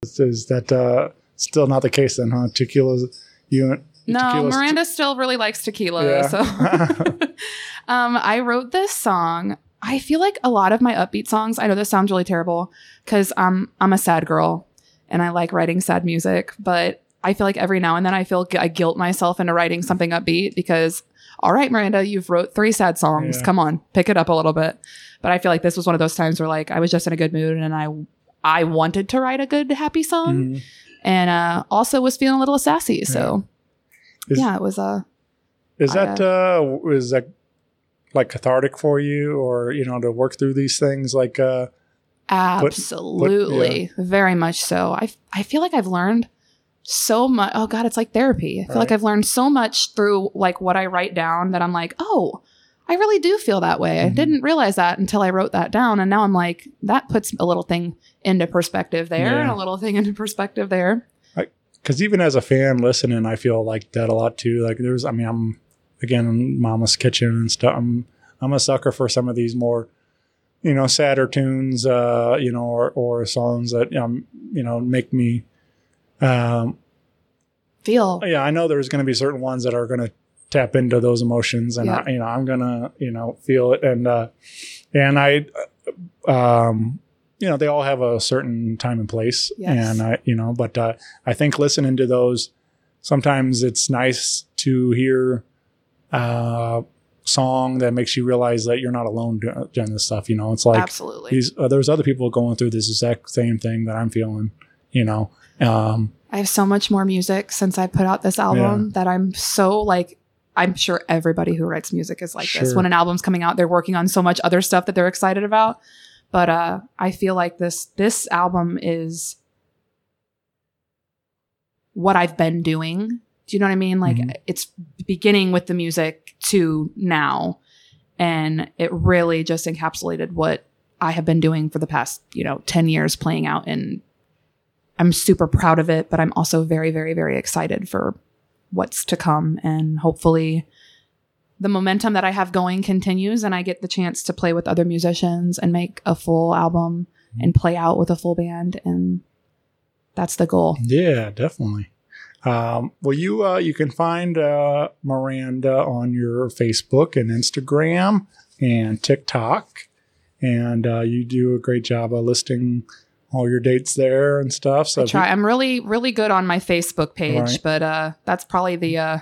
Is, that uh, still not the case then, huh? Tequila's you. No, tequila's- Miranda still really likes tequila. Yeah. So um, I wrote this song. I feel like a lot of my upbeat songs, I know this sounds really terrible because um, I'm a sad girl and I like writing sad music, but I feel like every now and then I feel I guilt myself into writing something upbeat because, all right, Miranda, you've wrote three sad songs. Yeah. Come on, pick it up a little bit. But I feel like this was one of those times where like I was just in a good mood and I I wanted to write a good happy song Mhm. and uh, also was feeling a little sassy. So Is- yeah, it was uh, Is I, that uh, is that like cathartic for you, or you know, to work through these things? Like, uh, Absolutely. Very much so. I I feel like I've learned so much. Oh god, it's like therapy. I feel like I've learned so much through like what I write down that I'm like, "Oh, I really do feel that way. I Mhm. didn't realize that until I wrote that down and now I'm like, that puts a little thing into perspective there and a little thing into perspective there." because even as a fan listening, I feel like that a lot too. Like there's, I mean, I'm again Mama's Kitchen and stuff. I'm I'm a sucker for some of these more, you know, sadder tunes, uh, you know, or or songs that um, you know, make me. Um, Feel. yeah, I know there's going to be certain ones that are going to tap into those emotions, and Yeah. I, you know, I'm gonna, you know, feel it, and uh, and I, uh, um, you know, they all have a certain time and place, Yes. and I, you know, but uh, I think listening to those, sometimes it's nice to hear a song that makes you realize that you're not alone do- doing this stuff. You know, it's like Absolutely. these uh, there's other people going through this exact same thing that I'm feeling. You know, um, I have so much more music since I put out this album that I'm so like I'm sure everybody who writes music is like this. When an album's coming out, they're working on so much other stuff that they're excited about. But uh I feel like this this album is what I've been doing. Do you know what I mean? Like Mhm. it's beginning with the music to now. And it really just encapsulated what I have been doing for the past, you know, 10 years playing out and I'm super proud of it, but I'm also very very very excited for what's to come and hopefully the momentum that I have going continues and I get the chance to play with other musicians and make a full album and play out with a full band and that's the goal. Yeah, definitely. Um, well, you uh, you can find uh, Miranda on your Facebook and Instagram and TikTok, and uh, you do a great job of listing all your dates there and stuff. So I try. You, I'm really, really good on my Facebook page, Right. but uh, that's probably the, uh,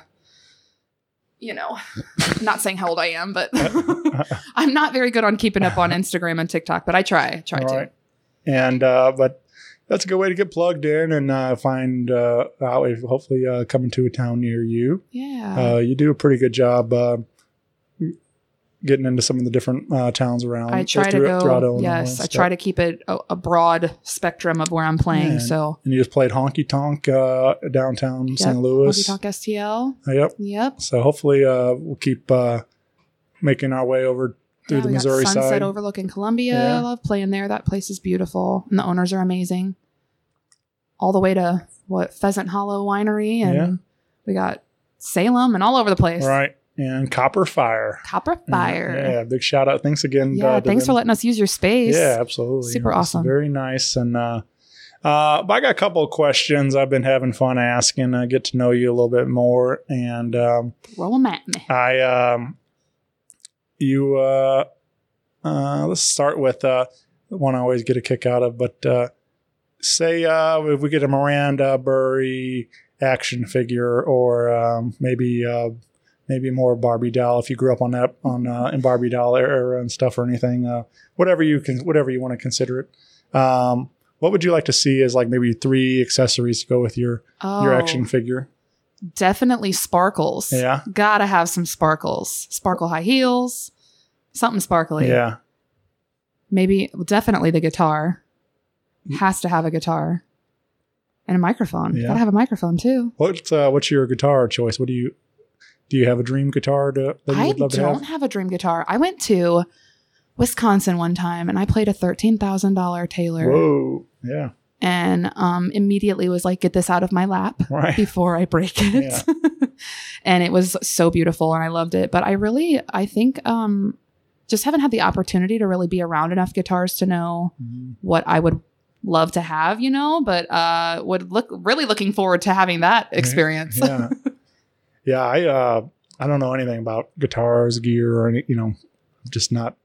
you know, not saying how old I am, but I'm not very good on keeping up on Instagram and TikTok. But I try, try All to. right. And uh, but that's a good way to get plugged in and uh, find uh, out if hopefully uh, coming to a town near you. Yeah, Uh, you do a pretty good job uh, getting into some of the different uh, towns around. I try to go. Illinois Yes, I try to keep it a, a broad spectrum of where I'm playing. Yeah, so And you just played Honky Tonk uh, downtown yep. St. Louis. Honky Tonk STL. Uh, Yep. Yep. So hopefully uh, we'll keep uh, making our way over through Yeah, the Missouri Sunset side. overlooking Columbia. Yeah. I love playing there. That place is beautiful, and the owners are amazing. All the way to what Pheasant Hollow Winery, and Yeah. we got Salem and all over the place. Right. And Copper Fire. Copper Fire. Yeah, big shout out. Thanks again. Yeah, uh, thanks for letting us use your space. Yeah, absolutely. Super It's awesome. Very nice. And uh, uh, but I got a couple of questions I've been having fun asking. I get to know you a little bit more. And um, them at me. I, um, you, uh, uh, let's start with uh, the one I always get a kick out of. But uh, say uh, if we get a Miranda Bury action figure, or um, maybe uh, maybe more Barbie doll if you grew up on that on uh, in Barbie doll era and stuff or anything, uh, whatever you can, whatever you want to consider it. Um, what would you like to see as like maybe three accessories to go with your Oh, your action figure? Definitely sparkles. Yeah. Gotta have some sparkles. Sparkle high heels. Something sparkly. Yeah, Maybe, definitely the guitar. Has to have a guitar. And a microphone. Yeah. Gotta have a microphone too. What's uh, what's your guitar choice? What do you do? You have a dream guitar to, that you I would love to have? I don't have? a dream guitar. I went to Wisconsin one time and I played a $13,000 Taylor Whoa, yeah, and um, immediately was like, get this out of my lap. right. before I break it. and it was so beautiful and I loved it. But I really, I think, um, just haven't had the opportunity to really be around enough guitars to know Mhm. what I would love to have, you know, but uh would look really looking forward to having that experience. yeah, yeah. I uh, I don't know anything about guitars, gear, or any. You know, just not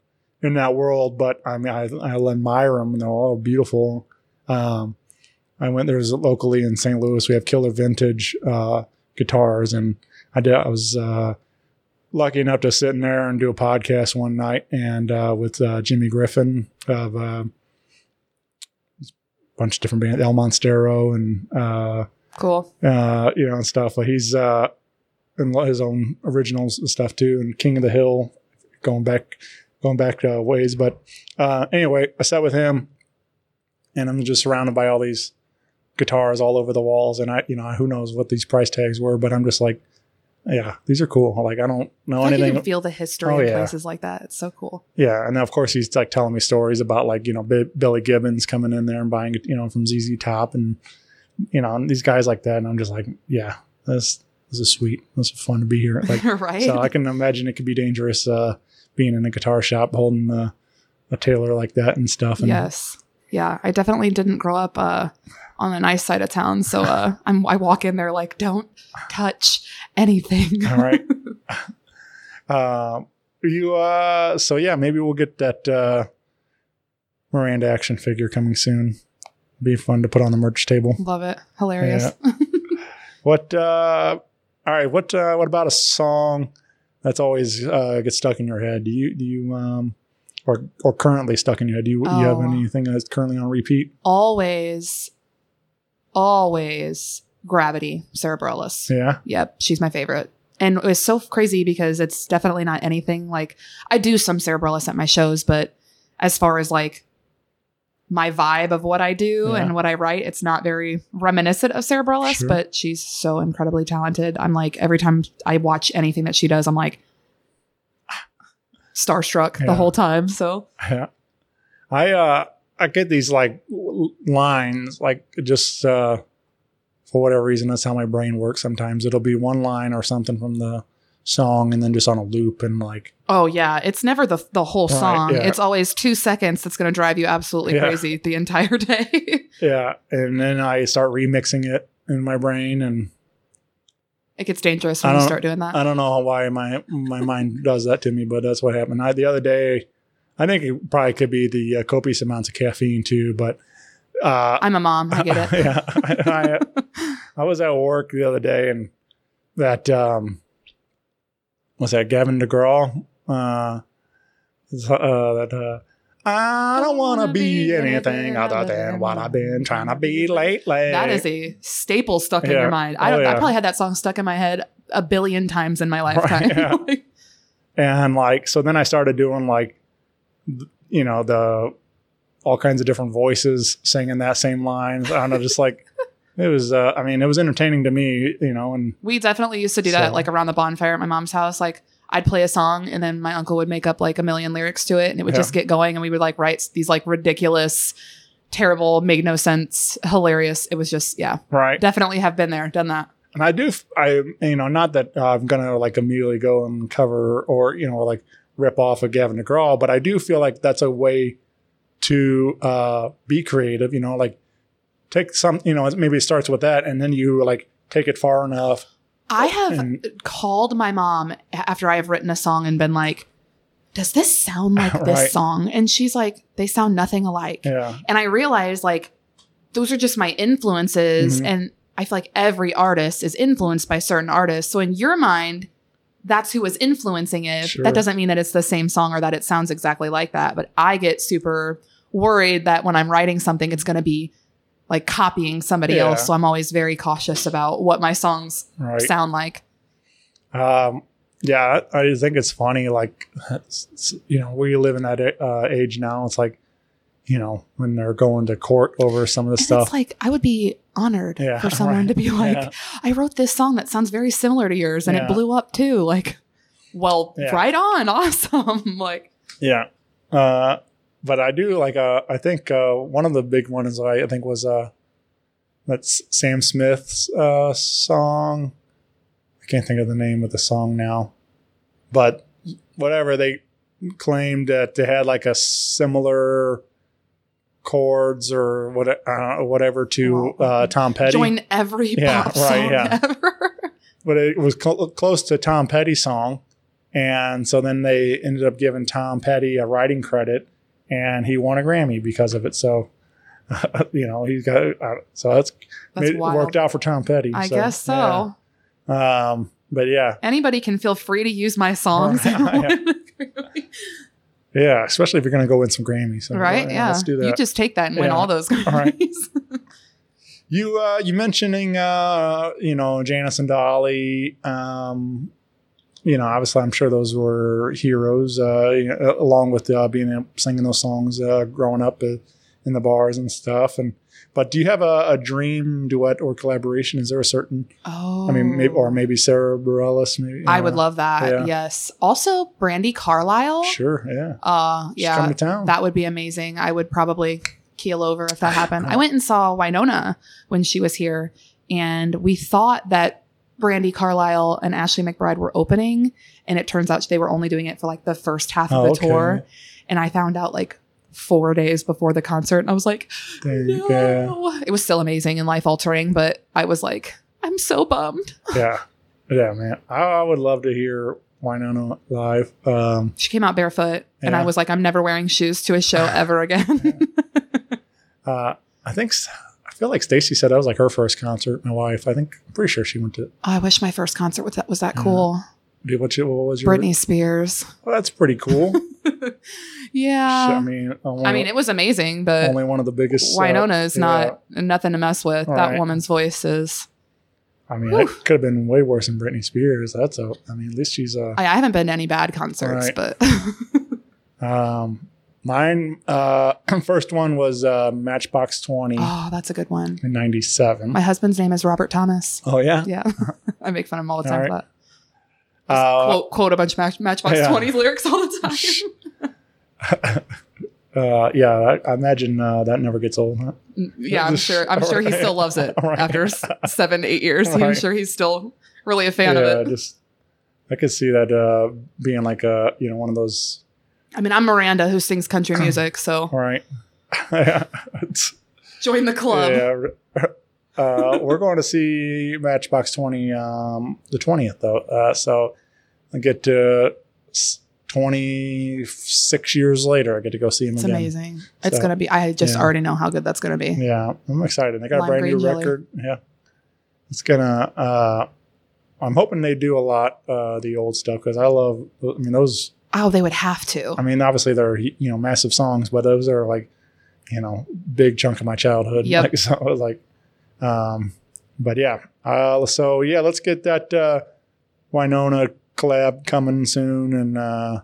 in that world. But I mean, I I admire them. and They're all beautiful. Um, I went there's locally in St. Louis. We have killer vintage uh, guitars, and I did. I was uh, lucky enough to sit in there and do a podcast one night, and uh, with uh, Jimmy Griffin of uh, a bunch of different bands, El Monstero, and uh, cool. uh, you know, and stuff. But he's in his own originals and stuff too, and King of the Hill, going back, going back uh, ways. But uh, anyway, I sat with him, and I'm just surrounded by all these guitars all over the walls, and I, you know, who knows what these price tags were, but I'm just like, yeah, these are cool. Like I don't know I like you anything. can feel the history Oh, in yeah. places like that. It's so cool. Yeah, and then of course he's like telling me stories about like you know B- Billy Gibbons coming in there and buying you know from ZZ Top and you know and these guys like that, and I'm just like, yeah, this this is sweet. This is fun to be here. Like, right? so I can imagine it could be dangerous uh, being in a guitar shop holding a, a Taylor like that and stuff. And yes. Yeah. I definitely didn't grow up uh on the nice side of town. So uh I'm I walk in there like, don't touch anything. all right. um, you uh, so yeah, maybe we'll get that uh, Miranda action figure coming soon. Be fun to put on the merch table. Love it. Hilarious. What? uh All right. What? uh What about a song that's always uh gets stuck in your head? Do you? Do you? um or or currently stuck in your head? Do you? You have Oh. anything that's currently on repeat? always, always gravity, Sara Bareilles. Yeah. Yep, she's my favorite. And it was so crazy because it's definitely not anything like I do some Sara Bareilles at my shows, but as far as like my vibe of what I do Yeah. and what I write, it's not very reminiscent of Sara Bareilles, Sure. but she's so incredibly talented. I'm like every time I watch anything that she does, I'm like starstruck Yeah. the whole time. So Yeah. I uh I get these like lines like just uh for whatever reason that's how my brain works sometimes. It'll be one line or something from the song and then just on a loop and like Oh yeah, it's never the the whole Right, song. yeah. It's always two seconds that's going to drive you absolutely Yeah. crazy the entire day. yeah, and then I start remixing it in my brain and it gets dangerous when you start doing that. I don't know why my my mind does that to me, but that's what happened. I, the other day, I think it probably could be the uh, copious amounts of caffeine too, but uh, I'm a mom. I get it. yeah, I, I, I was at work the other day and that um, was that Gavin DeGraw uh, uh, that uh, I don't want to be anything other than what I've been trying to be lately. That is a staple stuck in Yeah. your mind. I Oh, don't. I yeah. probably had that song stuck in my head a billion times in my lifetime. yeah. and like so then i started doing like you know the all kinds of different voices singing that same line i don't know just like it was uh, i mean it was entertaining to me you know and we definitely used to do that like around the bonfire at my mom's house. Like I'd play a song and then my uncle would make up like a million lyrics to it and it would Yeah. just get going and we would like write these like ridiculous, terrible, made no sense, hilarious. It was just yeah, right definitely have been there, done that. and i do I you know not that uh, i'm gonna like immediately go and cover or you know like rip off of gavin DeGraw, but i do feel like that's a way to uh be creative you know like take some you know maybe it starts with that and then you like take it far enough I have And- called my mom after I have written a song and been like, "Does this sound like this Right. song?" And she's like, "They sound nothing alike." yeah And I realized like those are just my influences Mhm. and I feel like every artist is influenced by certain artists. So in your mind, that's who was influencing it. Sure. That doesn't mean that it's the same song or that it sounds exactly like that, but I get super worried that when I'm writing something it's going to be like copying somebody Yeah. else. So I'm always very cautious about what my songs right sound like. Um, yeah, I think it's funny. Like, you know, we live in that uh, age now. It's like, you know, when they're going to court over some of the And stuff. it's like I would be honored Yeah, for someone right. to be like, Yeah. I wrote this song that sounds very similar to yours and it blew up too. Like, well, right on, awesome. like, yeah. Uh, but I do like. Uh, I think uh, one of the big ones I, I think was uh, that's Sam Smith's uh, song. I can't think of the name of the song now, but whatever they claimed that they had like a similar chords or what uh, whatever to uh, Tom Petty. join every Yeah, pop right, song yeah. ever. but it was cl- close to Tom Petty's song, and so then they ended up giving Tom Petty a writing credit, and he won a Grammy because of it. So, you know, he's got uh, so that's, That's made, worked out for Tom Petty. I guess so. yeah. Um, but yeah, Anybody can feel free to use my songs. yeah, especially if you're going to go win some Grammys, So, right? Yeah. let's do that. You just take that and win all those right. Grammys. You uh you mentioning uh you know Janis and Dolly um you know obviously I'm sure those were heroes uh you know, along with uh, being singing those songs uh, growing up uh, in the bars and stuff and but do you have a, a dream duet or collaboration is there a certain oh. I mean maybe or maybe Sara Bareilles maybe I would love that. yeah. Yes. Also, Brandi Carlile. sure yeah Uh, She's yeah. to town That would be amazing. I would probably keel over if that happened. I went and saw Wynonna when she was here, and we thought that Brandi Carlile and Ashley McBryde were opening, and it turns out they were only doing it for like the first half of Oh, the okay. tour. And I found out like four days before the concert, and I was like, There you no. go. It was still amazing and life altering, but I was like, I'm so bummed. yeah yeah man I, I would love to hear Wynonna live um She came out barefoot, and I was like, I'm never wearing shoes to a show ever again. Uh, I think s- I feel like Stacy said that was like her first concert. My wife, I think, I'm pretty sure she went to. Oh, I wish my first concert was that was that Yeah. cool. Did what, you, what was your? Britney Spears. Well, that's pretty cool. Yeah. I mean, only, I mean, it was amazing, but only one of the biggest. uh, Wynonna is yeah. not nothing to mess with. Right. That woman's voice is. I mean, it could have been way worse than Britney Spears. That's a. I mean, at least she's uh, I, I haven't been to any bad concerts, Right. but um, mine. Uh, first one was uh, Matchbox Oh, that's a good one. in '97. My husband's name is Robert Thomas. Oh yeah. Yeah, I make fun of him all the time right. for that. Uh, quote quote a bunch of Match, Matchbox yeah. 20 lyrics all the time. uh, yeah, I, I imagine uh, that never gets old. Huh? Yeah, I'm sure. I'm sure he still loves it Right. after s- seven, eight years. I'm sure he's still really a fan yeah, of it. just I could see that uh, being like a you know one of those I mean, I'm Miranda who sings country music, so right. Join the club. Yeah. Uh, we're going to see Matchbox 20 um, the 20th, though. Uh, so I get to 26 years later, I get to go see him It's again. amazing. It's gonna be. I just yeah. already know how good that's gonna be. Yeah, I'm excited. They got Lime a brand new jelly. record. Yeah. It's going to, uh, I'm hoping they do a lot, uh, the old stuff, because I love, I mean, those, Oh, they would have to. I mean, obviously they're, you know, massive songs, but those are like, you know, big chunk of my childhood. Yep. Like, so it was like, um, but yeah. Uh, so yeah, let's get that uh, Wynonna collab coming soon, and uh,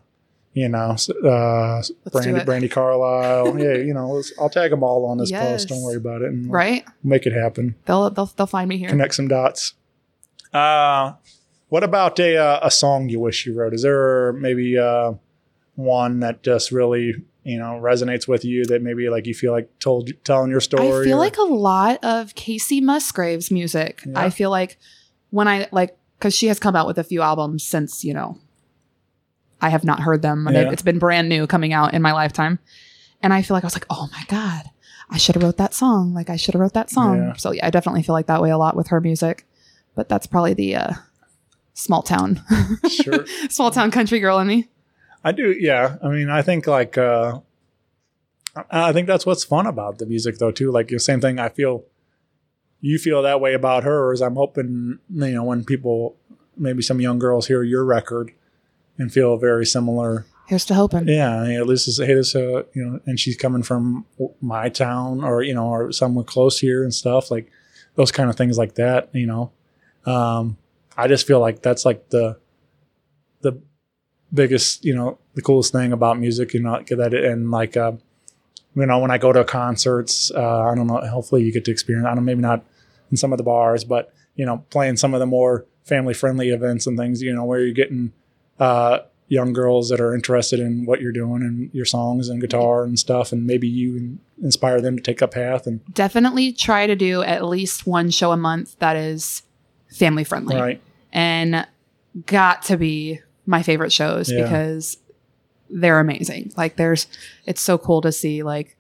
you know, s- uh, Brandi. Brandi Carlile. yeah, you know, I'll tag them all on this post. Don't worry about it. And we'll Right? make it happen. They'll they'll they'll find me here. Connect some dots. Uh, what about a uh, a song you wish you wrote? Is there maybe uh, one that just really you know resonates with you that maybe like you feel like told telling your story? I feel or- like a lot of Kacey Musgraves' music. Yeah. I feel like when I like because she has come out with a few albums since you know I have not heard them. Yeah. It's been brand new coming out in my lifetime, and I feel like I was like, oh my god, I should have wrote that song. Like I should have wrote that song. Yeah. So yeah, I definitely feel like that way a lot with her music. But that's probably the uh, small town, Sure. small town country girl in me. I do, yeah. I mean, I think like uh I think that's what's fun about the music though too. Like the same thing I feel you feel that way about her as I'm hoping, you know, when people maybe some young girls hear your record and feel very similar. Here's to hoping. Yeah, you know, this is hey, this uh, you know, and she's coming from my town or you know, or somewhere close here and stuff like those kind of things like that. You know, um, I just feel like that's like the the biggest, you know, the coolest thing about music. You know, that and like uh, you know, when I go to concerts, uh, I don't know. Hopefully, you get to experience. I don't maybe not in some of the bars, but you know, playing some of the more family friendly events and things. You know, where you're getting uh, young girls that are interested in what you're doing and your songs and guitar and stuff, and maybe you inspire them to take a path and Definitely try to do at least one show a month that is family friendly. right. and got to be my favorite shows Yeah. because they're amazing. Like there's it's so cool to see like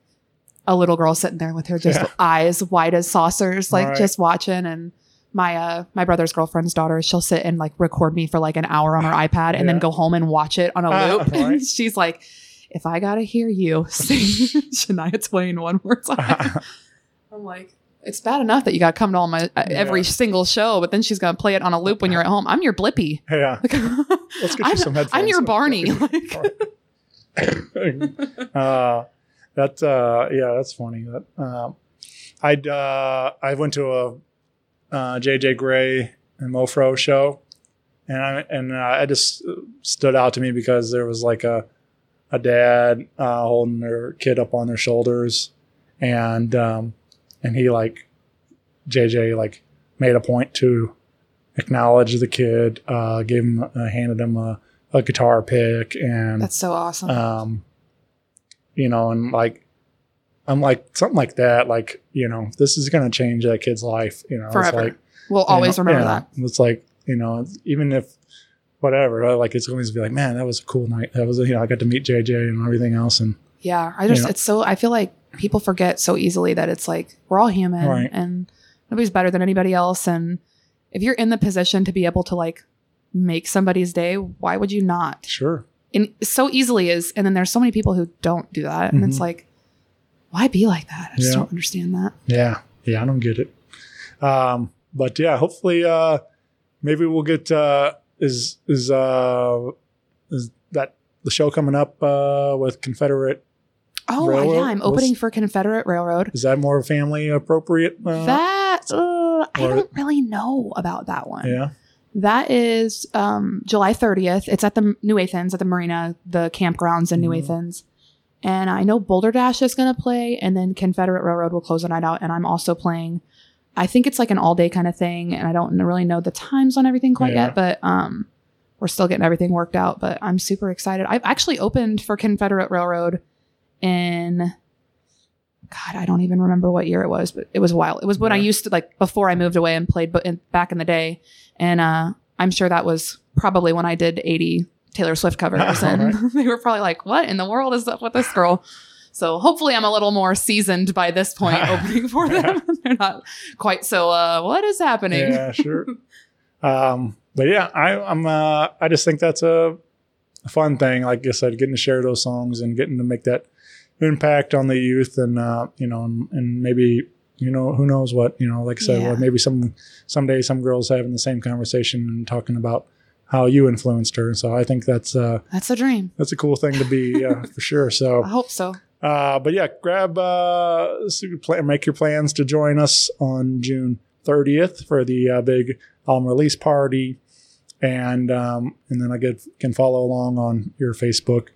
a little girl sitting there with her just Yeah. eyes wide as saucers, like Right. just watching and my uh my brother's girlfriend's daughter, she'll sit and like record me for like an hour on her iPad and then go home and watch it on a Ah, loop. right. And she's like, if I gotta hear you sing Shania Twain one more time. I'm like, it's bad enough that you got to come to all my uh, every Yeah. single show, but then she's gonna play it on a loop when you're at home. I'm your Blippi. yeah. Like, Let's get you I'm, some headphones. I'm your Barney. Like, uh, that uh, yeah, that's funny. That um, I uh, I went to a uh, JJ Grey and Mofro show, and I and uh, it just stood out to me because there was like a a dad uh, holding their kid up on their shoulders, and um, and he like JJ like made a point to acknowledge the kid, uh, gave him uh, handed him a, a guitar pick, and That's so awesome. um you know and like i'm like something like that like you know this is going to change that kid's life you know Forever. it's like we'll always know, remember yeah, that. it's like you know even if whatever like it's to be like man that was a cool night that was you know i got to meet jj and everything else and Yeah, I just Yeah. it's so I feel like people forget so easily that it's like we're all human Right. and nobody's better than anybody else. And if you're in the position to be able to like make somebody's day, why would you not? sure And so easily is, and then there's so many people who don't do that, and it's Mhm. like, why be like that? I just Yeah. don't understand that. Yeah, yeah, I don't get it. Um, but yeah, hopefully, uh, maybe we'll get uh, is is uh, is that the show coming up uh, with Confederate? Oh Railroad? yeah, I'm What's- opening for Confederate Railroad. Is that more family appropriate? Uh, that uh, I don't really know about that one. yeah, That is um, July 30th. It's at the New Athens, at the marina, the campgrounds in New Mhm. Athens. And I know Boulder Dash is going to play, and then Confederate Railroad will close the night out. And I'm also playing, I think it's like an all day kind of thing. And I don't really know the times on everything quite Yeah. yet, but um, we're still getting everything worked out. But I'm super excited. I've actually opened for Confederate Railroad in God, I don't even remember what year it was, but it was a while. It was when I used to like before I moved away and played but in, back in the day. And uh, I'm sure that was probably when I did 80 Taylor Swift covers, and they were probably like, "What in the world is up with this girl?" So hopefully, I'm a little more seasoned by this point, opening for them. They're not quite so. Uh, what is happening? Yeah, sure. um, but yeah, I, I'm. Uh, I just think that's a, a fun thing. Like I said, getting to share those songs and getting to make that impact on the youth, and uh, you know, and, and maybe you know, who knows what you know. Like I said, Yeah. well, maybe some someday some girls having the same conversation and talking about how you influenced her. So I think that's uh, That's a dream. that's a cool thing to be uh, for sure. So I hope so. uh, but yeah, grab uh, so you plan, make your plans to join us on June 30th for the uh, big album release party, and um, and then I get can follow along on your Facebook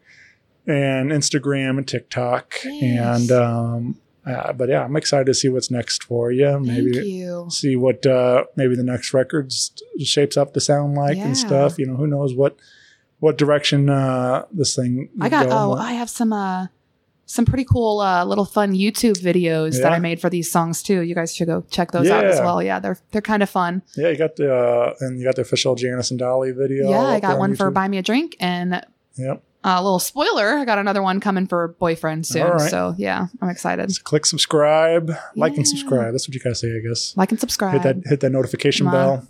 and Instagram and TikTok, Yes. and um, uh, but yeah, I'm excited to see what's next for you. Maybe Thank you. see what uh, maybe the next record s- shapes up to sound like Yeah. and stuff. You know, who knows what what direction uh, this thing. I got. Oh, with. I have some. uh some pretty cool uh, little fun YouTube videos that I made for these songs too. You guys should go check those out as well. Yeah, they're they're kind of fun. Yeah, you got the uh, and you got the official Janis and Dolly video. yeah, I got on one for buy me a drink and Yep. A little spoiler. I got another one coming for boyfriend soon. Right. So yeah, I'm excited. Click subscribe, like and subscribe. That's what you gotta say, I guess. Like and subscribe. Hit that hit that notification bell.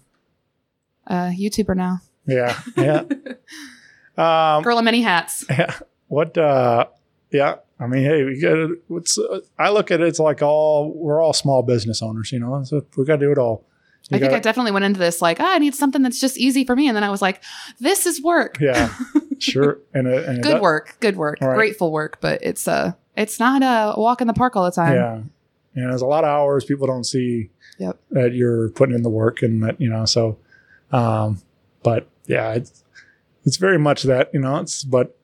uh, YouTuber now. Yeah, yeah. um, Girl in many hats. Yeah. What? uh Yeah, I mean, hey, we got. What's? Uh, I look at it. It's like all we're all small business owners, you know. So we got to do it all. You I think I definitely went into this like, ah, I need something that's just easy for me, and then I was like, this is work. Yeah, sure. And, it, and Good work, good work, right. grateful work, but it's uh it's not a walk in the park all the time. Yeah, and there's a lot of hours people don't see Yep. that you're putting in the work and that you know. So, um, but yeah, it's it's very much that you know. It's but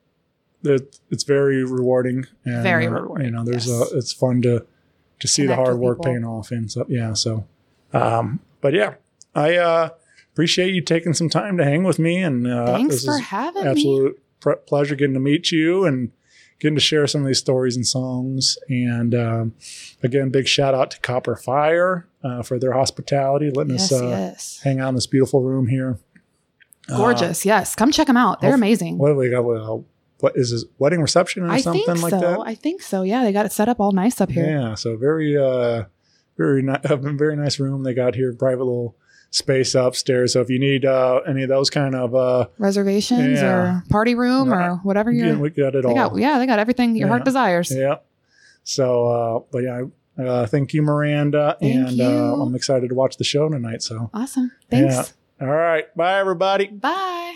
it, it's very rewarding and Very uh, rewarding, You know, there's yes. a it's fun to to see the hard work people. paying off and so yeah. So, um, but yeah, I uh, appreciate you taking some time to hang with me and uh, Thanks for having me. absolute pleasure getting to meet you and getting to share some of these stories and songs. And um, again, big shout out to Copper Fire uh, for their hospitality, letting Yes, us uh, yes. hang out in this beautiful room here. Uh, Gorgeous. yes. Come check them out. They're amazing. what do we got? What is this wedding reception or I something think like so. that? I think so. Yeah, they got it set up all nice up here. Yeah, so very, uh, very, ni- a very nice room they got here. Private little space upstairs. So if you need uh, any of those kind of, uh, Reservations Yeah. or party room Right. or whatever you're. yeah, we got it all. got, yeah, they got everything your heart desires. Yeah. So, uh, but yeah, uh, thank you, Miranda, Thank and you. Uh, I'm excited to watch the show tonight. So, Awesome. Thanks. Yeah. all right, bye, everybody. Bye.